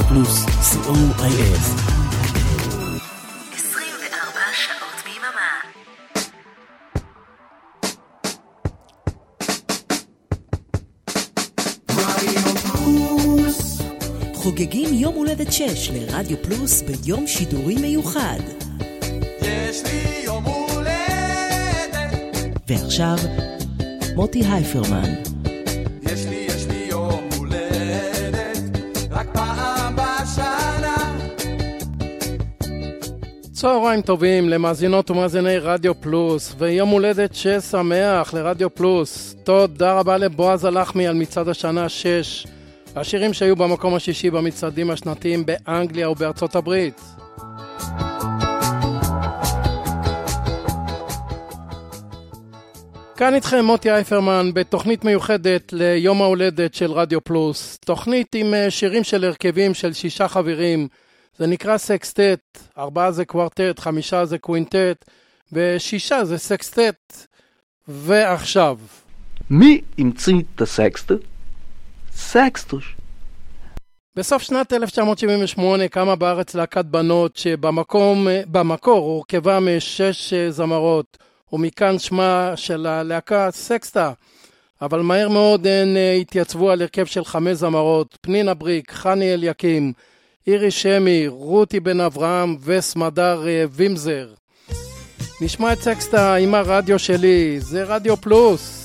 רדיו פלוס, co.il. 24 שעות ביממה. חוגגים יום הולדת 6 לרדיו פלוס ביום שידורי מיוחד. יש לי יום הולדת, ועכשיו, מוטי הייפרמן. צהריים טובים למאזינות ומאזיני רדיו פלוס, ויום הולדת ששמח לרדיו פלוס. תודה רבה לבועז הלחמי על מצעד השנה 6, השירים שהיו במקום השישי במצעדים השנתיים באנגליה ובארצות הברית. כאן איתכם מוטי אייפרמן בתוכנית מיוחדת ליום ההולדת של רדיו פלוס. תוכנית עם אה, שירים של הרכבים של שישה חברים. זה נקרא סקסטט, ארבעה זה קוורטט, חמישה זה קווינטט, ושישה זה סקסטט. ועכשיו, מי המציא את הסקסטט? סקסטוש. בסוף שנת 1978 קמה בארץ להקת בנות שבמקום, במקור הורכבה משש זמרות, ומכאן שמה של הלהקה סקסטה. אבל מהר מאוד הן אה, התייצבו על הרכב של חמש זמרות, פנינה בריק, חני אליקים, אירי שמי, רותי בן אברהם וסמדר אה, וימזר. נשמע את סקסטה עם הרדיו שלי, זה רדיו פלוס.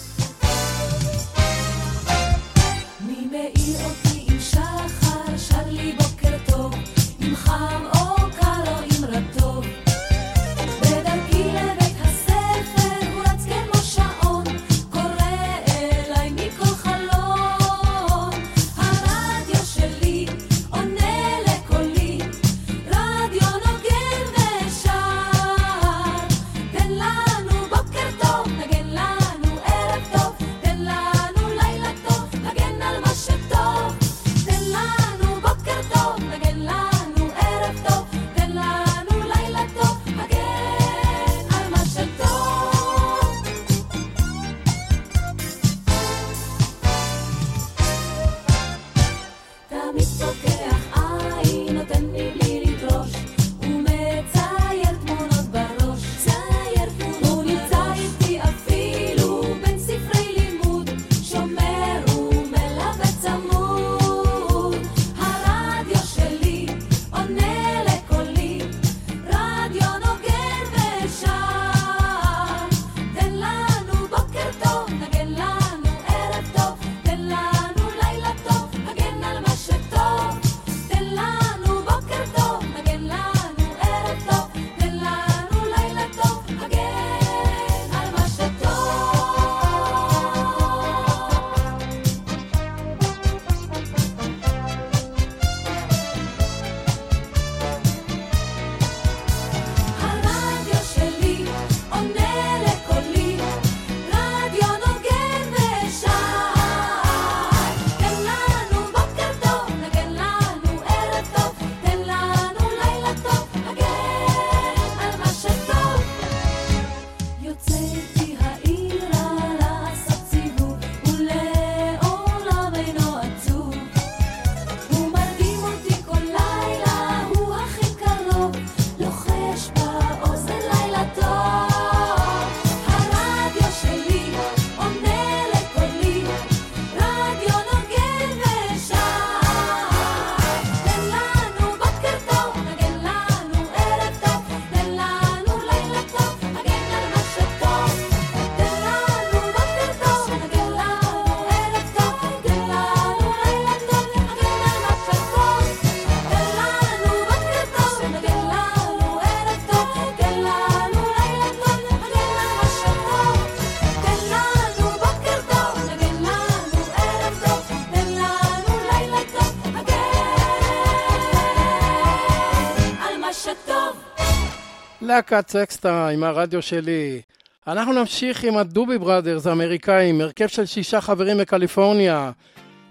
להקת סקסטה עם הרדיו שלי. אנחנו נמשיך עם הדובי בראדרס האמריקאים, הרכב של שישה חברים מקליפורניה,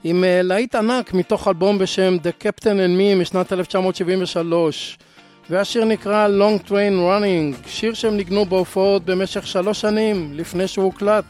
עם אה, להיט ענק מתוך אלבום בשם The Captain and Me משנת 1973, והשיר נקרא Long Train Running, שיר שהם ניגנו בהופעות במשך שלוש שנים לפני שהוא הוקלט.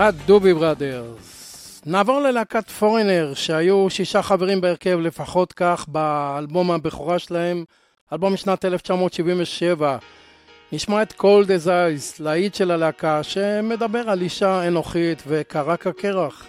הדובי בראדרס. נעבור ללהקת פורנר, שהיו שישה חברים בהרכב, לפחות כך, באלבום הבכורה שלהם, אלבום משנת 1977. נשמע את כל דזייס, להיט של הלהקה, שמדבר על אישה אנוכית וקרק הקרח.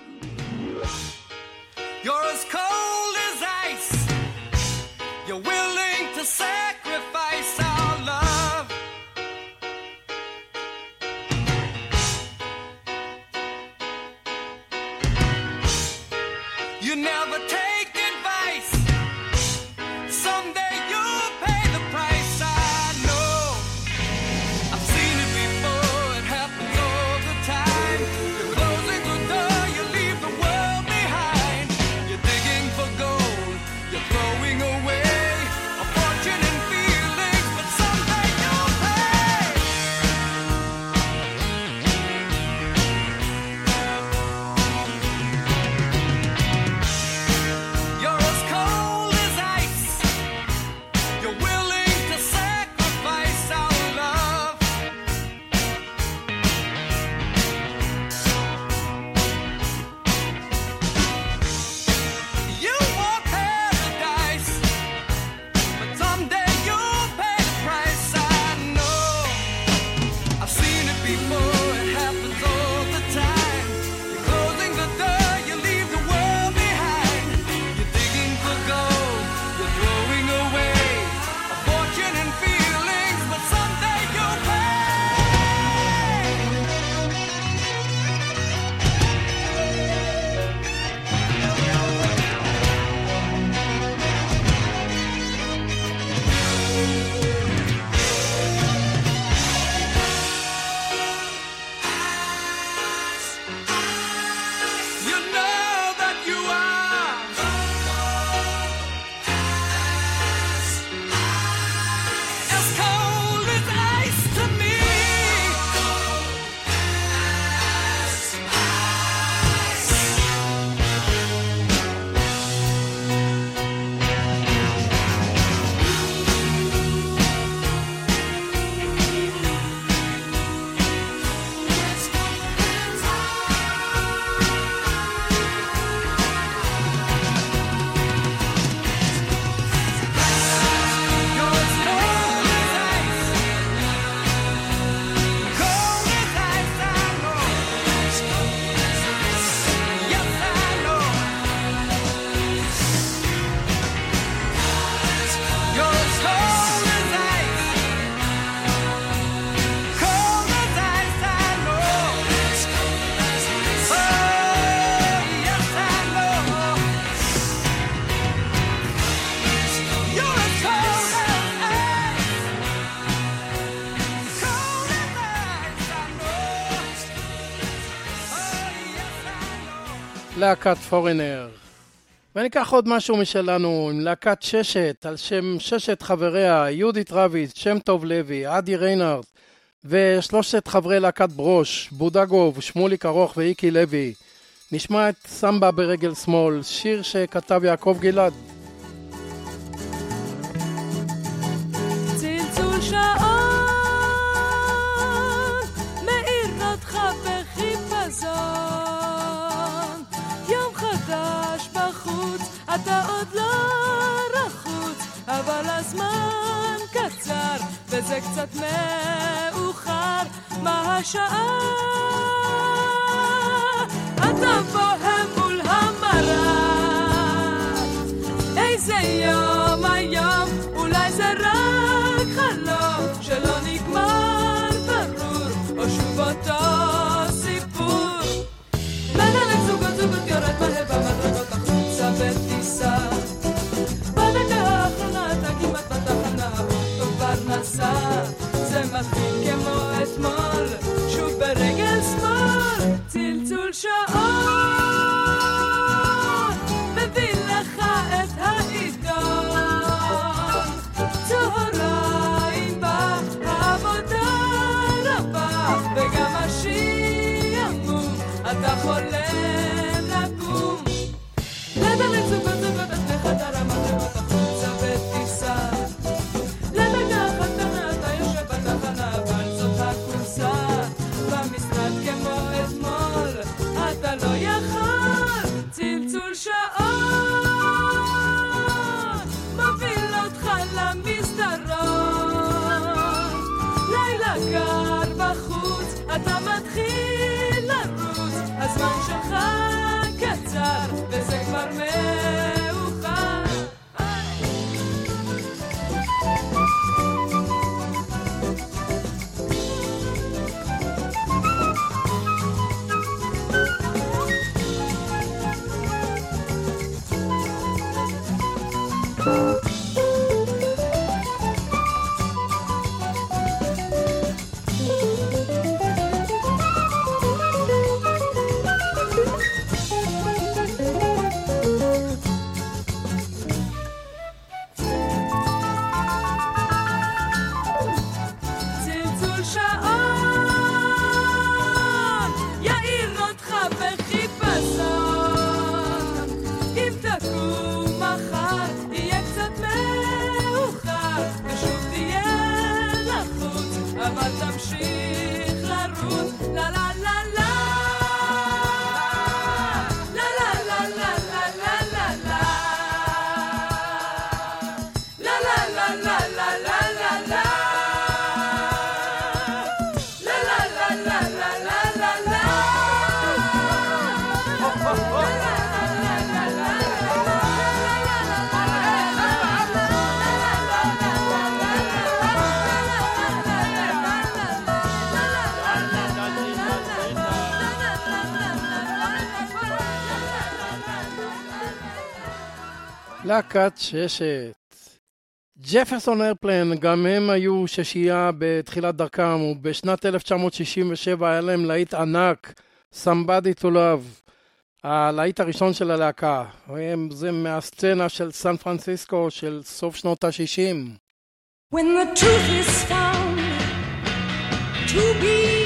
before. להקת פורנר. וניקח עוד משהו משלנו עם להקת ששת, על שם ששת חבריה, יהודית רביץ, שם טוב לוי, עדי ריינארט, ושלושת חברי להקת ברוש, בודגוב, שמוליק ארוך ואיקי לוי. נשמע את סמבה ברגל שמאל, שיר שכתב יעקב גלעד. וזה קצת מאוחר. מה השעה? אתה בוהם מול המראה. איזה יום היום, אולי זה רק חלום שלא נגמר ברור, או שוב אותו סיפור. מנהלת זוגות זוגות יורד מהר במדרגות זה מתחיל כמו אתמול, שוב ברגל שמאל, צלצול שעון. להקת ששת. ג'פרסון איירפלן, גם הם היו ששייה בתחילת דרכם, ובשנת 1967 היה להם להיט ענק, Somebody to Love, הלהיט הראשון של הלהקה. הם- זה מהסצנה של סן פרנסיסקו של סוף שנות ה-60. When the truth is found to be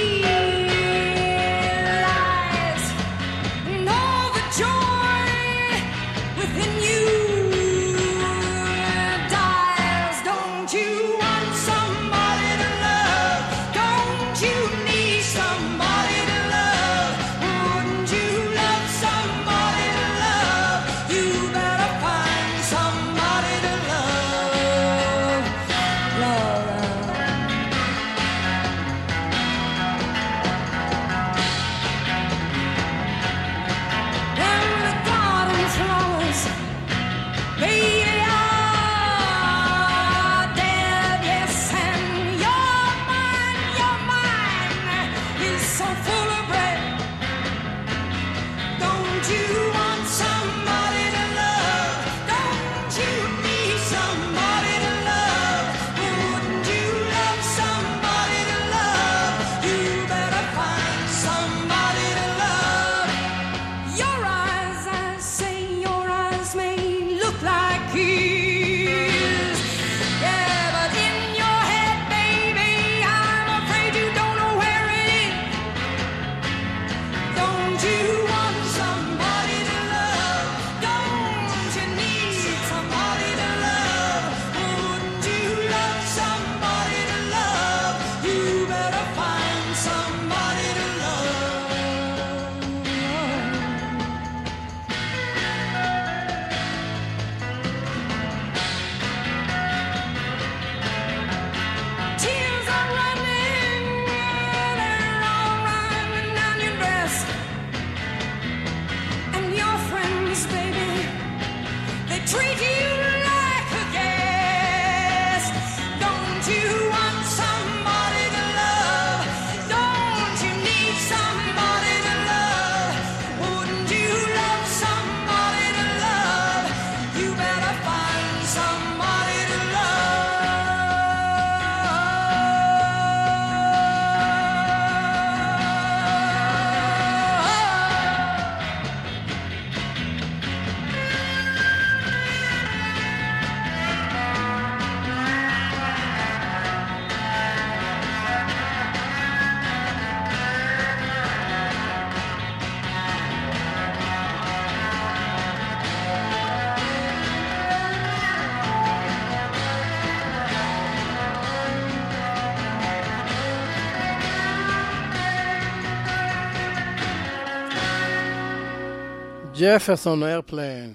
ג'פרסון איירפליין.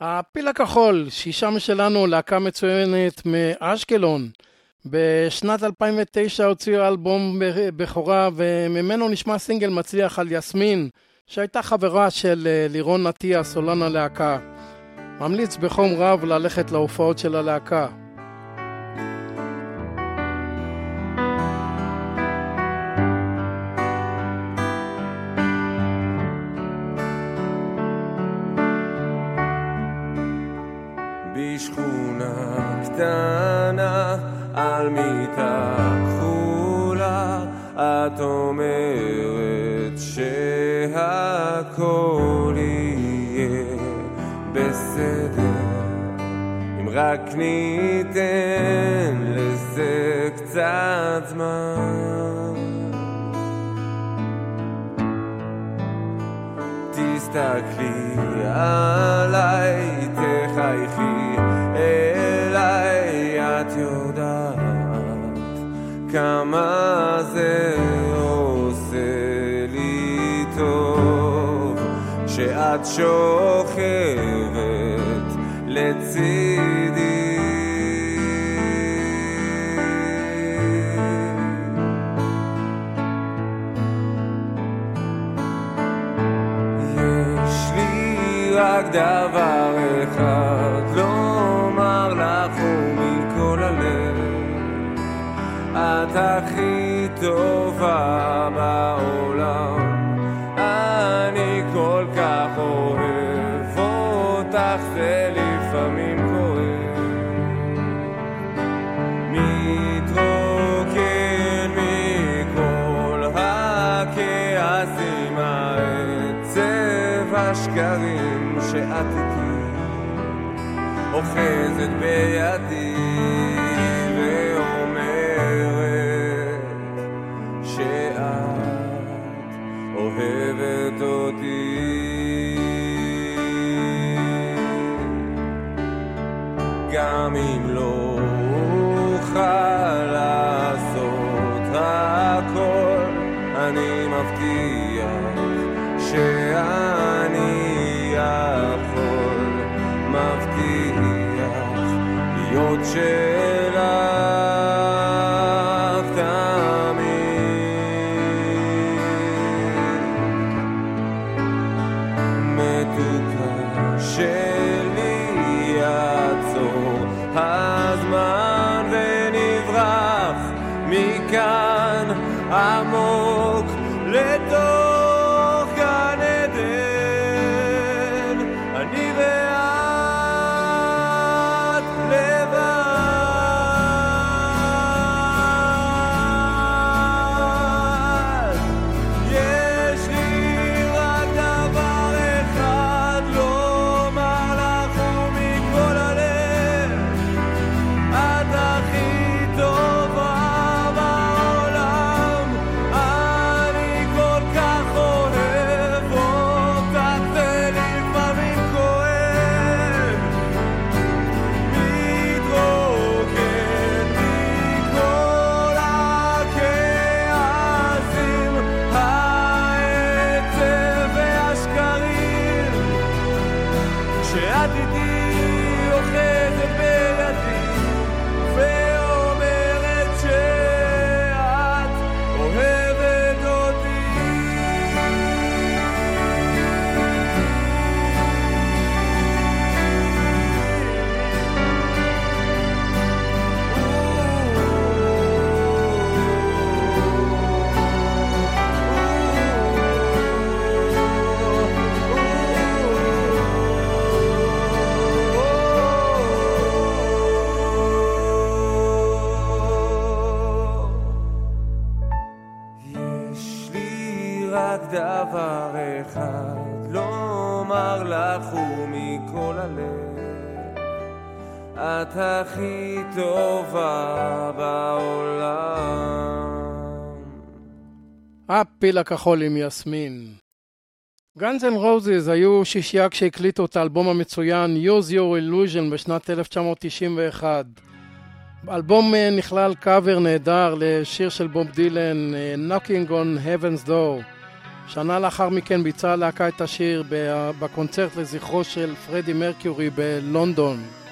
הפיל הכחול, שישה משלנו, להקה מצוינת מאשקלון. בשנת 2009 הוציאו אלבום בכורה וממנו נשמע סינגל מצליח על יסמין, שהייתה חברה של אה, לירון נטיה, סולן הלהקה. ממליץ בחום רב ללכת להופעות של הלהקה. על מיטה כחולה את אומרת שהכל יהיה בסדר. אם רק ניתן לזה קצת זמן. תסתכלי עליי, תחייכי כמה זה עושה לי טוב שאת שוכבת טובה בעולם. אני כל כך אוהב אותך זה לפעמים כואב. מתרוקן מכל הכעסים העצב השקרים שאת איתי אוחזת בידי גם אם לא אוכל לעשות הכל אני מבטיח שאני יכול מבטיח להיות שלך הפיל הכחול עם יסמין. Guns N' Roses היו שישייה כשהקליטו את האלבום המצוין Use Your Illusion בשנת 1991. באלבום אה, נכלל קאבר נהדר לשיר של בוב דילן, אה, Knocking on Heaven's Door. שנה לאחר מכן ביצעה הלהקה את השיר בקונצרט לזכרו של פרדי מרקיורי בלונדון.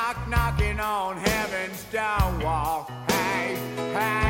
knock knocking on heaven's door wall. Hey, hey.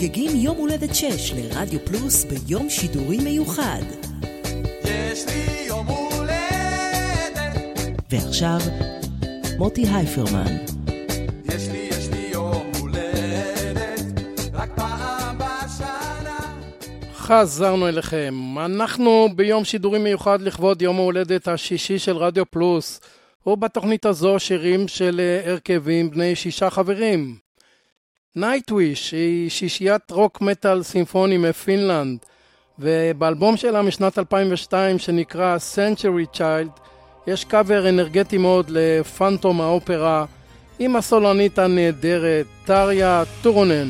חוגגים יום הולדת 6 לרדיו פלוס ביום שידורי מיוחד. יש לי יום הולדת, ועכשיו, מוטי הייפרמן. יש לי, יש לי יום הולדת, רק פעם בשנה. חזרנו אליכם. אנחנו ביום שידורי מיוחד לכבוד יום ההולדת השישי של רדיו פלוס, ובתוכנית הזו שירים של אה, הרכבים בני שישה חברים. Nightwish היא שישיית רוק מטאל סימפוני מפינלנד, ובאלבום שלה משנת 2002 שנקרא Century Child יש קאבר אנרגטי מאוד לפנטום האופרה עם הסולנית הנהדרת טריה טורונן.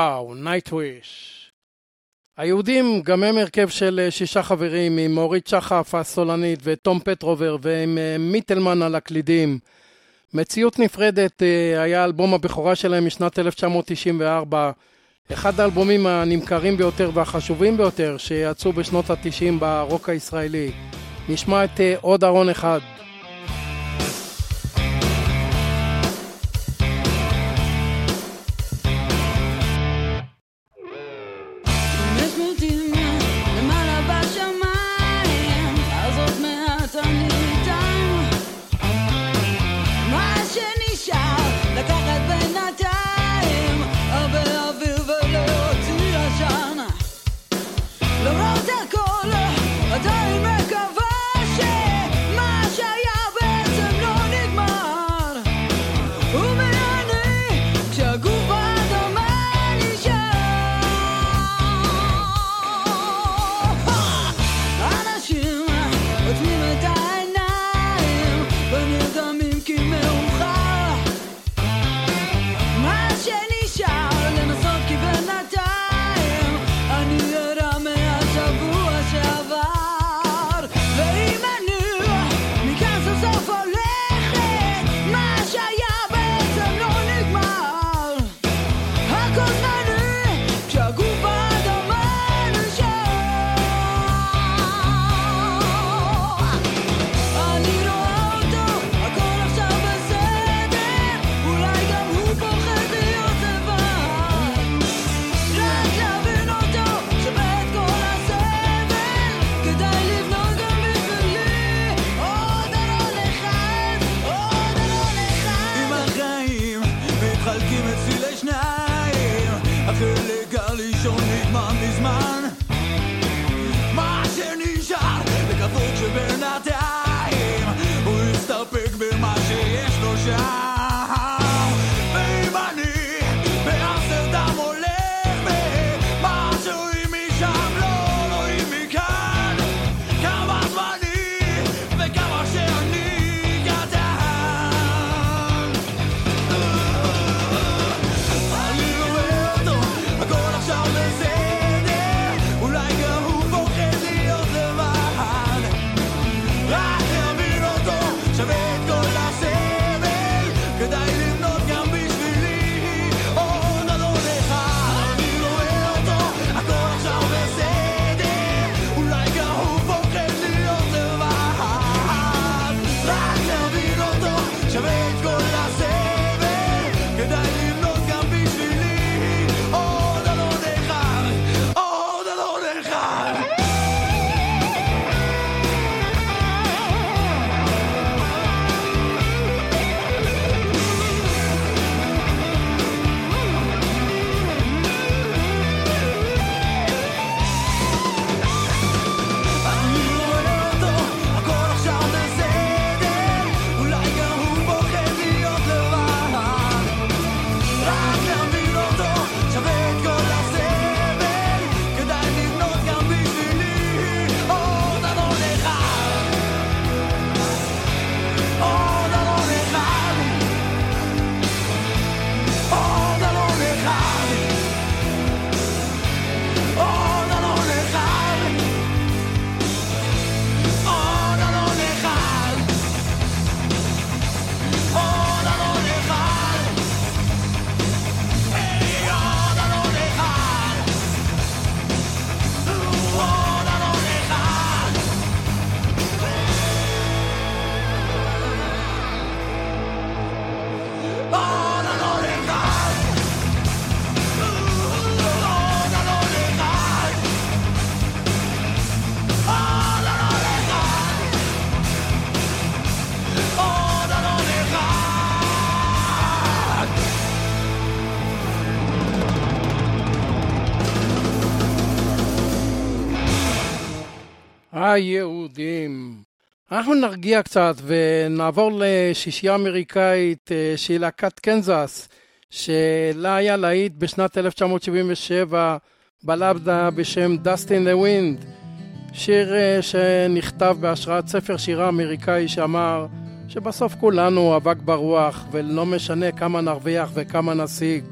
וואו, נייטוויש. היהודים גם הם הרכב של אה, שישה חברים עם אורית שחף הסולנית וטום פטרובר ועם אה, מיטלמן על הקלידים. מציאות נפרדת אה, היה אלבום הבכורה שלהם משנת 1994, אחד האלבומים הנמכרים ביותר והחשובים ביותר שיצאו בשנות ה-90 ברוק הישראלי. נשמע את עוד ארון אחד. היהודים. אנחנו נרגיע קצת ונעבור לשישייה אמריקאית אה, שהיא להקת קנזס, שלה היה להיט בשנת 1977 בלבדה בשם דסטין לווינד, שיר אה, שנכתב בהשראת ספר שירה אמריקאי שאמר שבסוף כולנו אבק ברוח ולא משנה כמה נרוויח וכמה נשיג.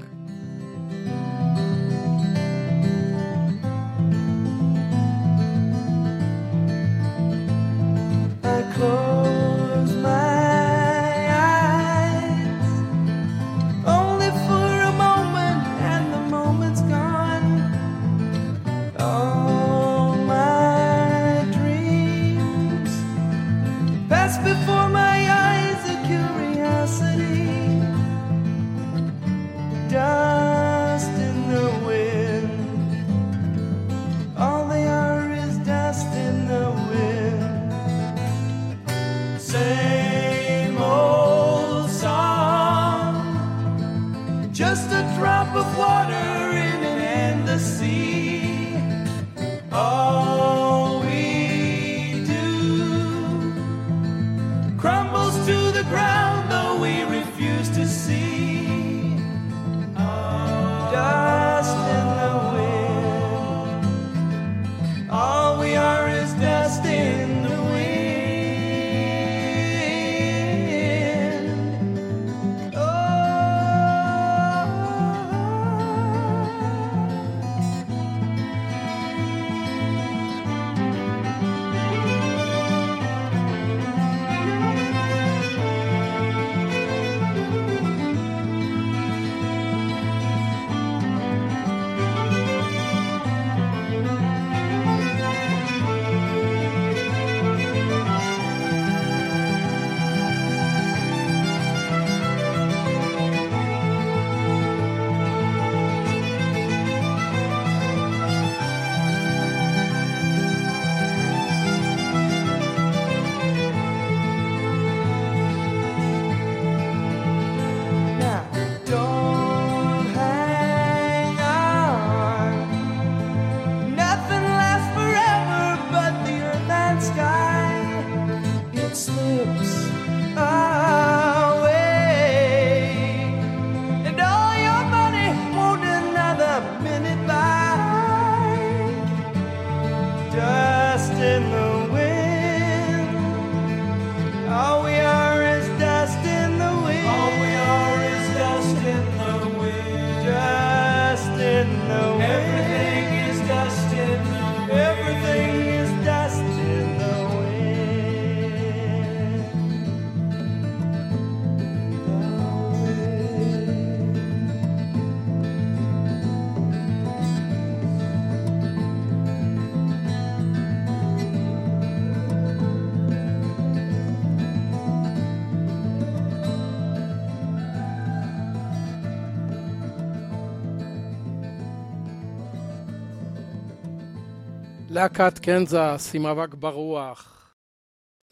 להקת קנזס עם אבק ברוח.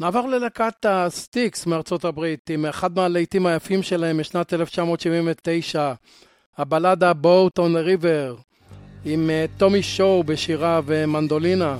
נעבר ללהקת ה Styx מארצות הברית עם אחד מהלהיטים היפים שלהם משנת 1979, הבלדה Boat on River, עם אה, טומי שואו בשירה ומנדולינה.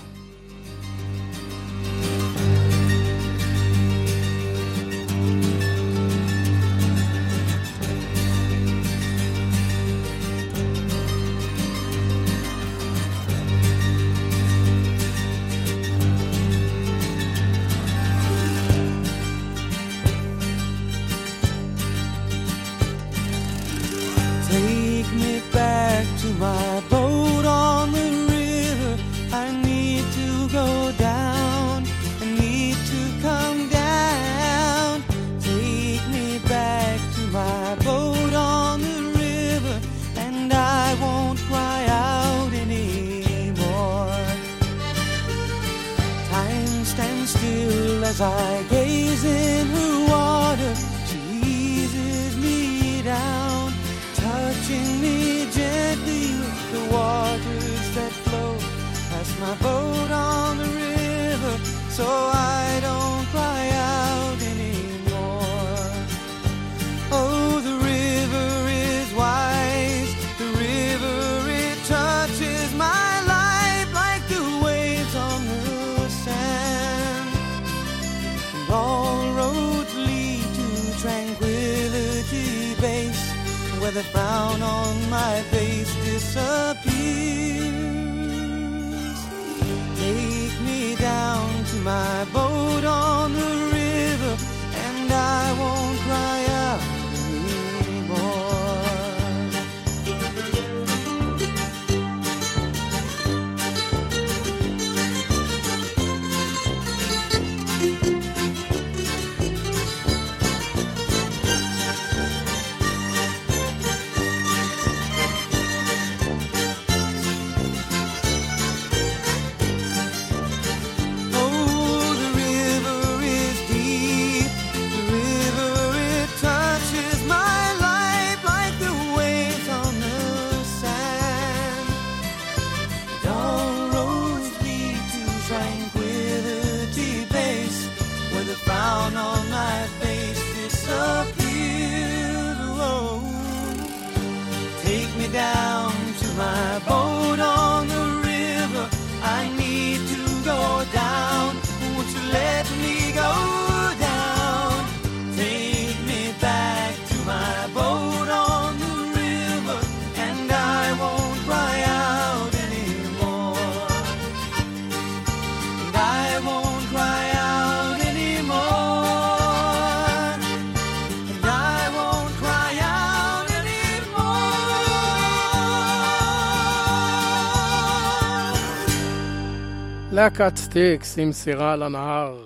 להקת Styx עם סירה על הנהר.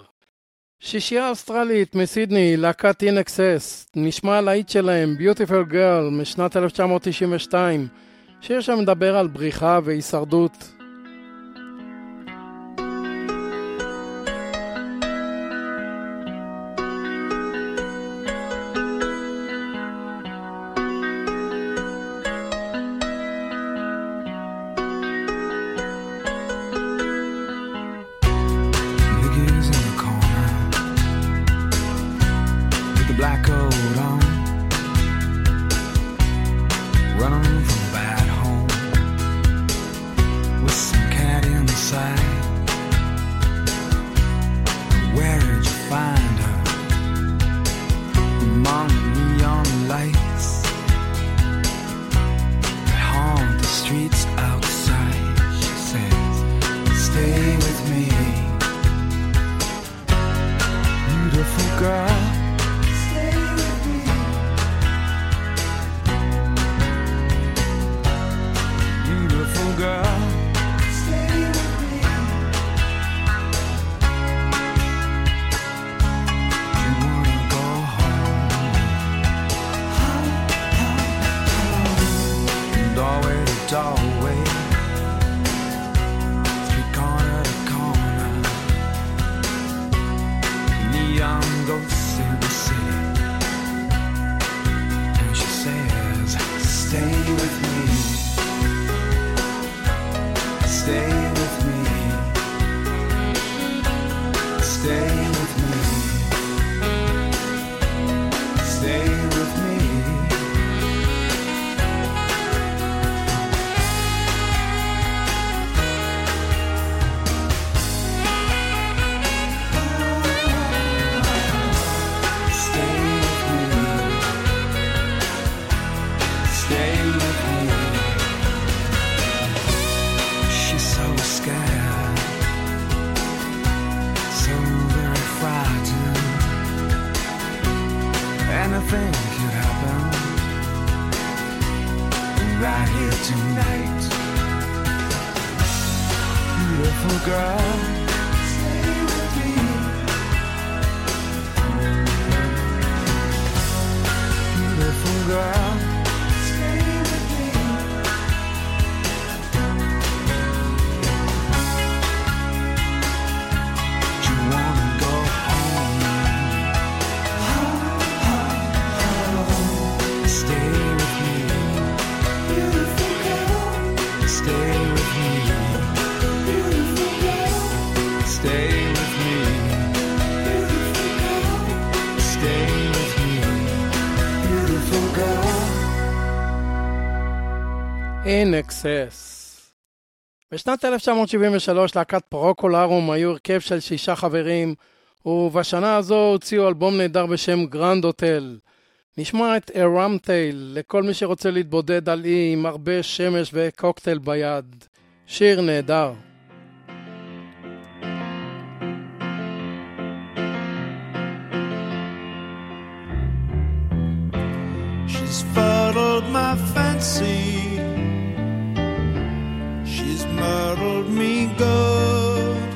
שישייה אוסטרלית מסידני, להקת INXS, נשמע הלהיט שלהם, Beautiful Girl משנת 1992, שיר שמדבר על בריחה והישרדות. Excess. בשנת 1973 להקת Procol Harum היו הרכב של שישה חברים, ובשנה הזו הוציאו אלבום נהדר בשם Grand Hotel. נשמע את A Rum Tale לכל מי שרוצה להתבודד על אי עם הרבה שמש וקוקטייל ביד. שיר נהדר. She's fuddled my fancy. She's muddled me good.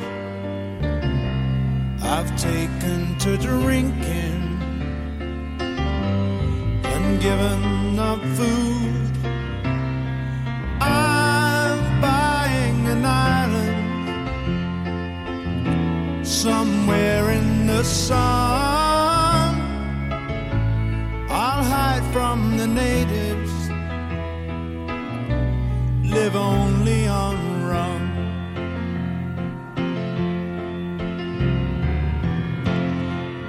I've taken to drinking and given up food. I'm buying an island somewhere in the sun. I'll hide from the natives, live only on rum.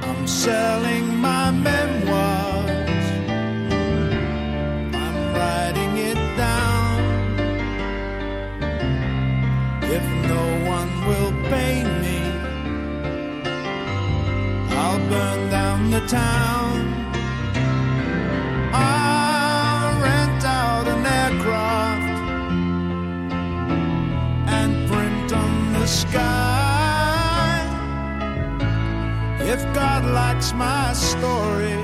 I'm selling my memoirs, I'm writing it down. If no one will pay me, I'll burn down the town. I'll God likes my story,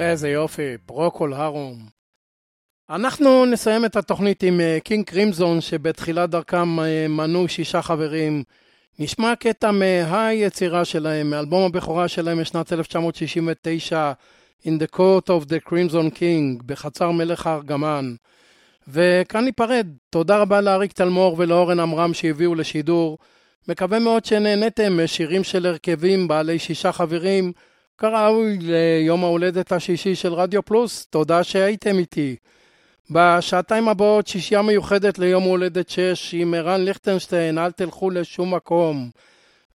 איזה יופי, Procol Harum. אנחנו נסיים את התוכנית עם אה, King Crimson, שבתחילת דרכם אה, מנו שישה חברים. נשמע קטע מהיצירה שלהם, מאלבום הבכורה שלהם משנת 1969, In the Court of the Crimson King, בחצר מלך הארגמן. וכאן ניפרד. תודה רבה לאריק תלמור ולאורן עמרם שהביאו לשידור. מקווה מאוד שנהניתם משירים של הרכבים בעלי שישה חברים, כראוי ליום ההולדת השישי של רדיו פלוס. תודה שהייתם איתי. בשעתיים הבאות שישייה מיוחדת ליום הולדת 6 עם ערן ליכטנשטיין, אל תלכו לשום מקום.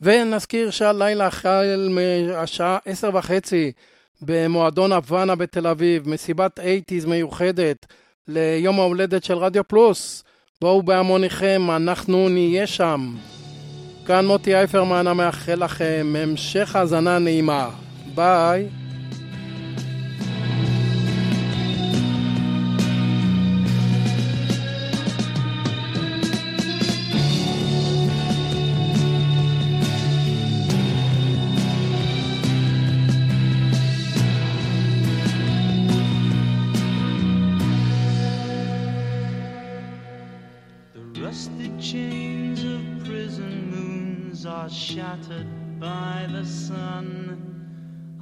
ונזכיר שהלילה החל מהשעה עשר וחצי במועדון הוואנה בתל אביב, מסיבת אייטיז מיוחדת ליום ההולדת של רדיו פלוס. בואו בהמוניכם, אנחנו נהיה שם. כאן מוטי אייפרמן המאחל לכם המשך האזנה נעימה. Bye.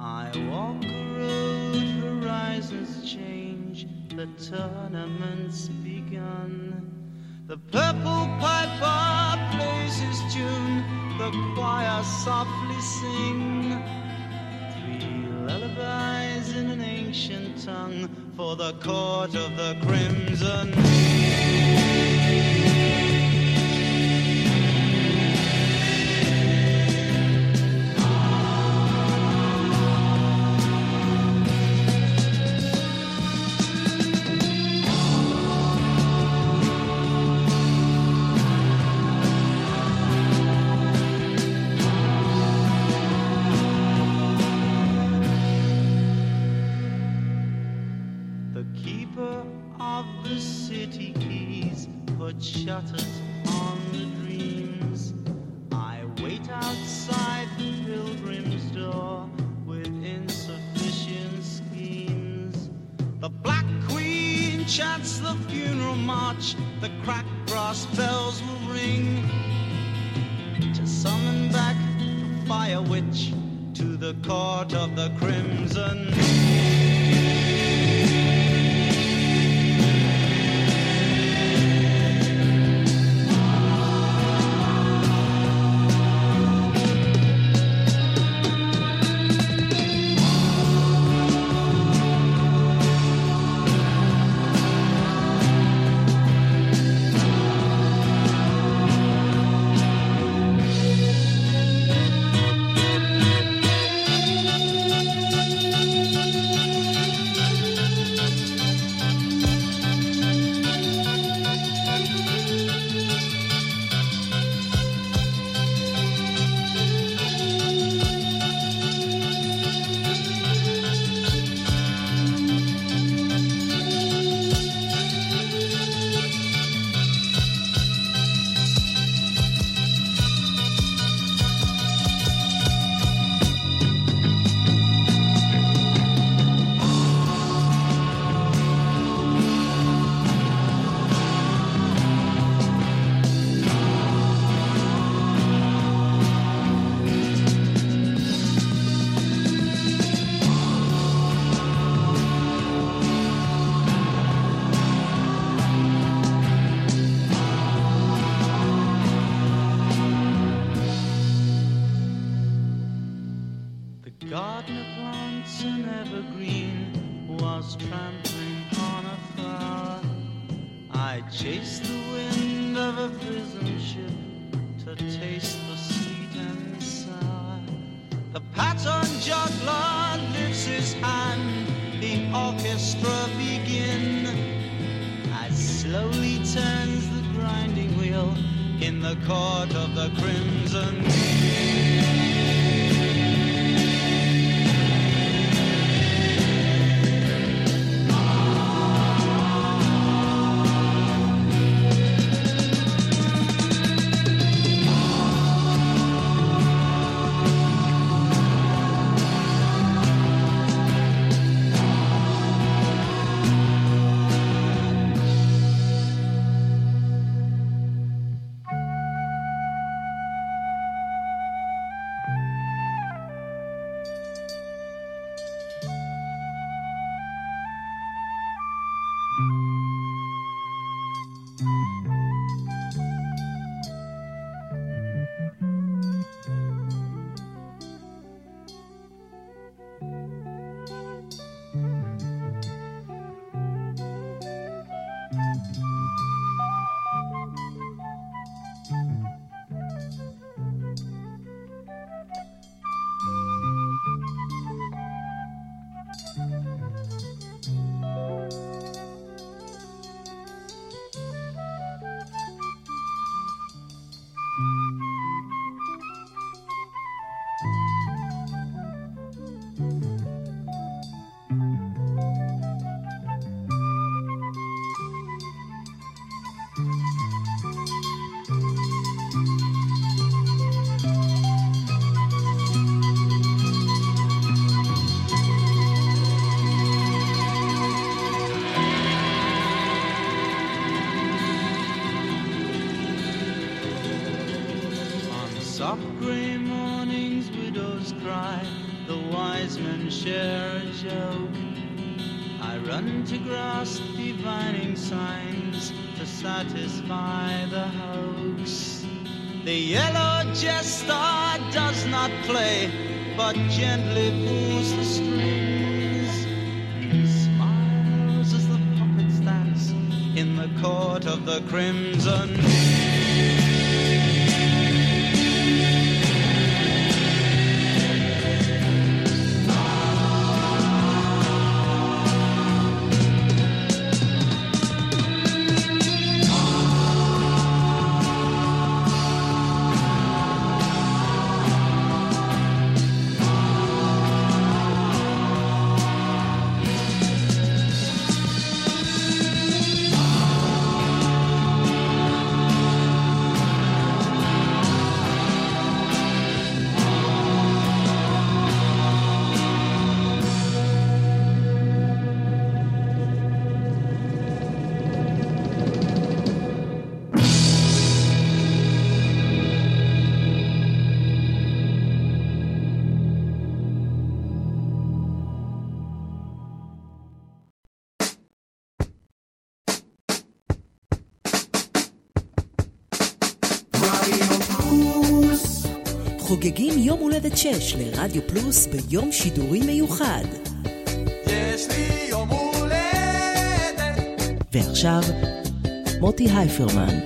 I walk a road, horizons change, the tournament's begun. The purple piper plays his tune, the choir softly sing. Three lullabies in an ancient tongue for the court of the crimson. Gently pulls the strings. Smiles as the puppets dance in the court of the crimson. חוגגים יום הולדת 6 לרדיו פלוס ביום שידורי מיוחד. יש לי יום הולדת, ועכשיו, מוטי הייפרמן.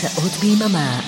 שעות ביממה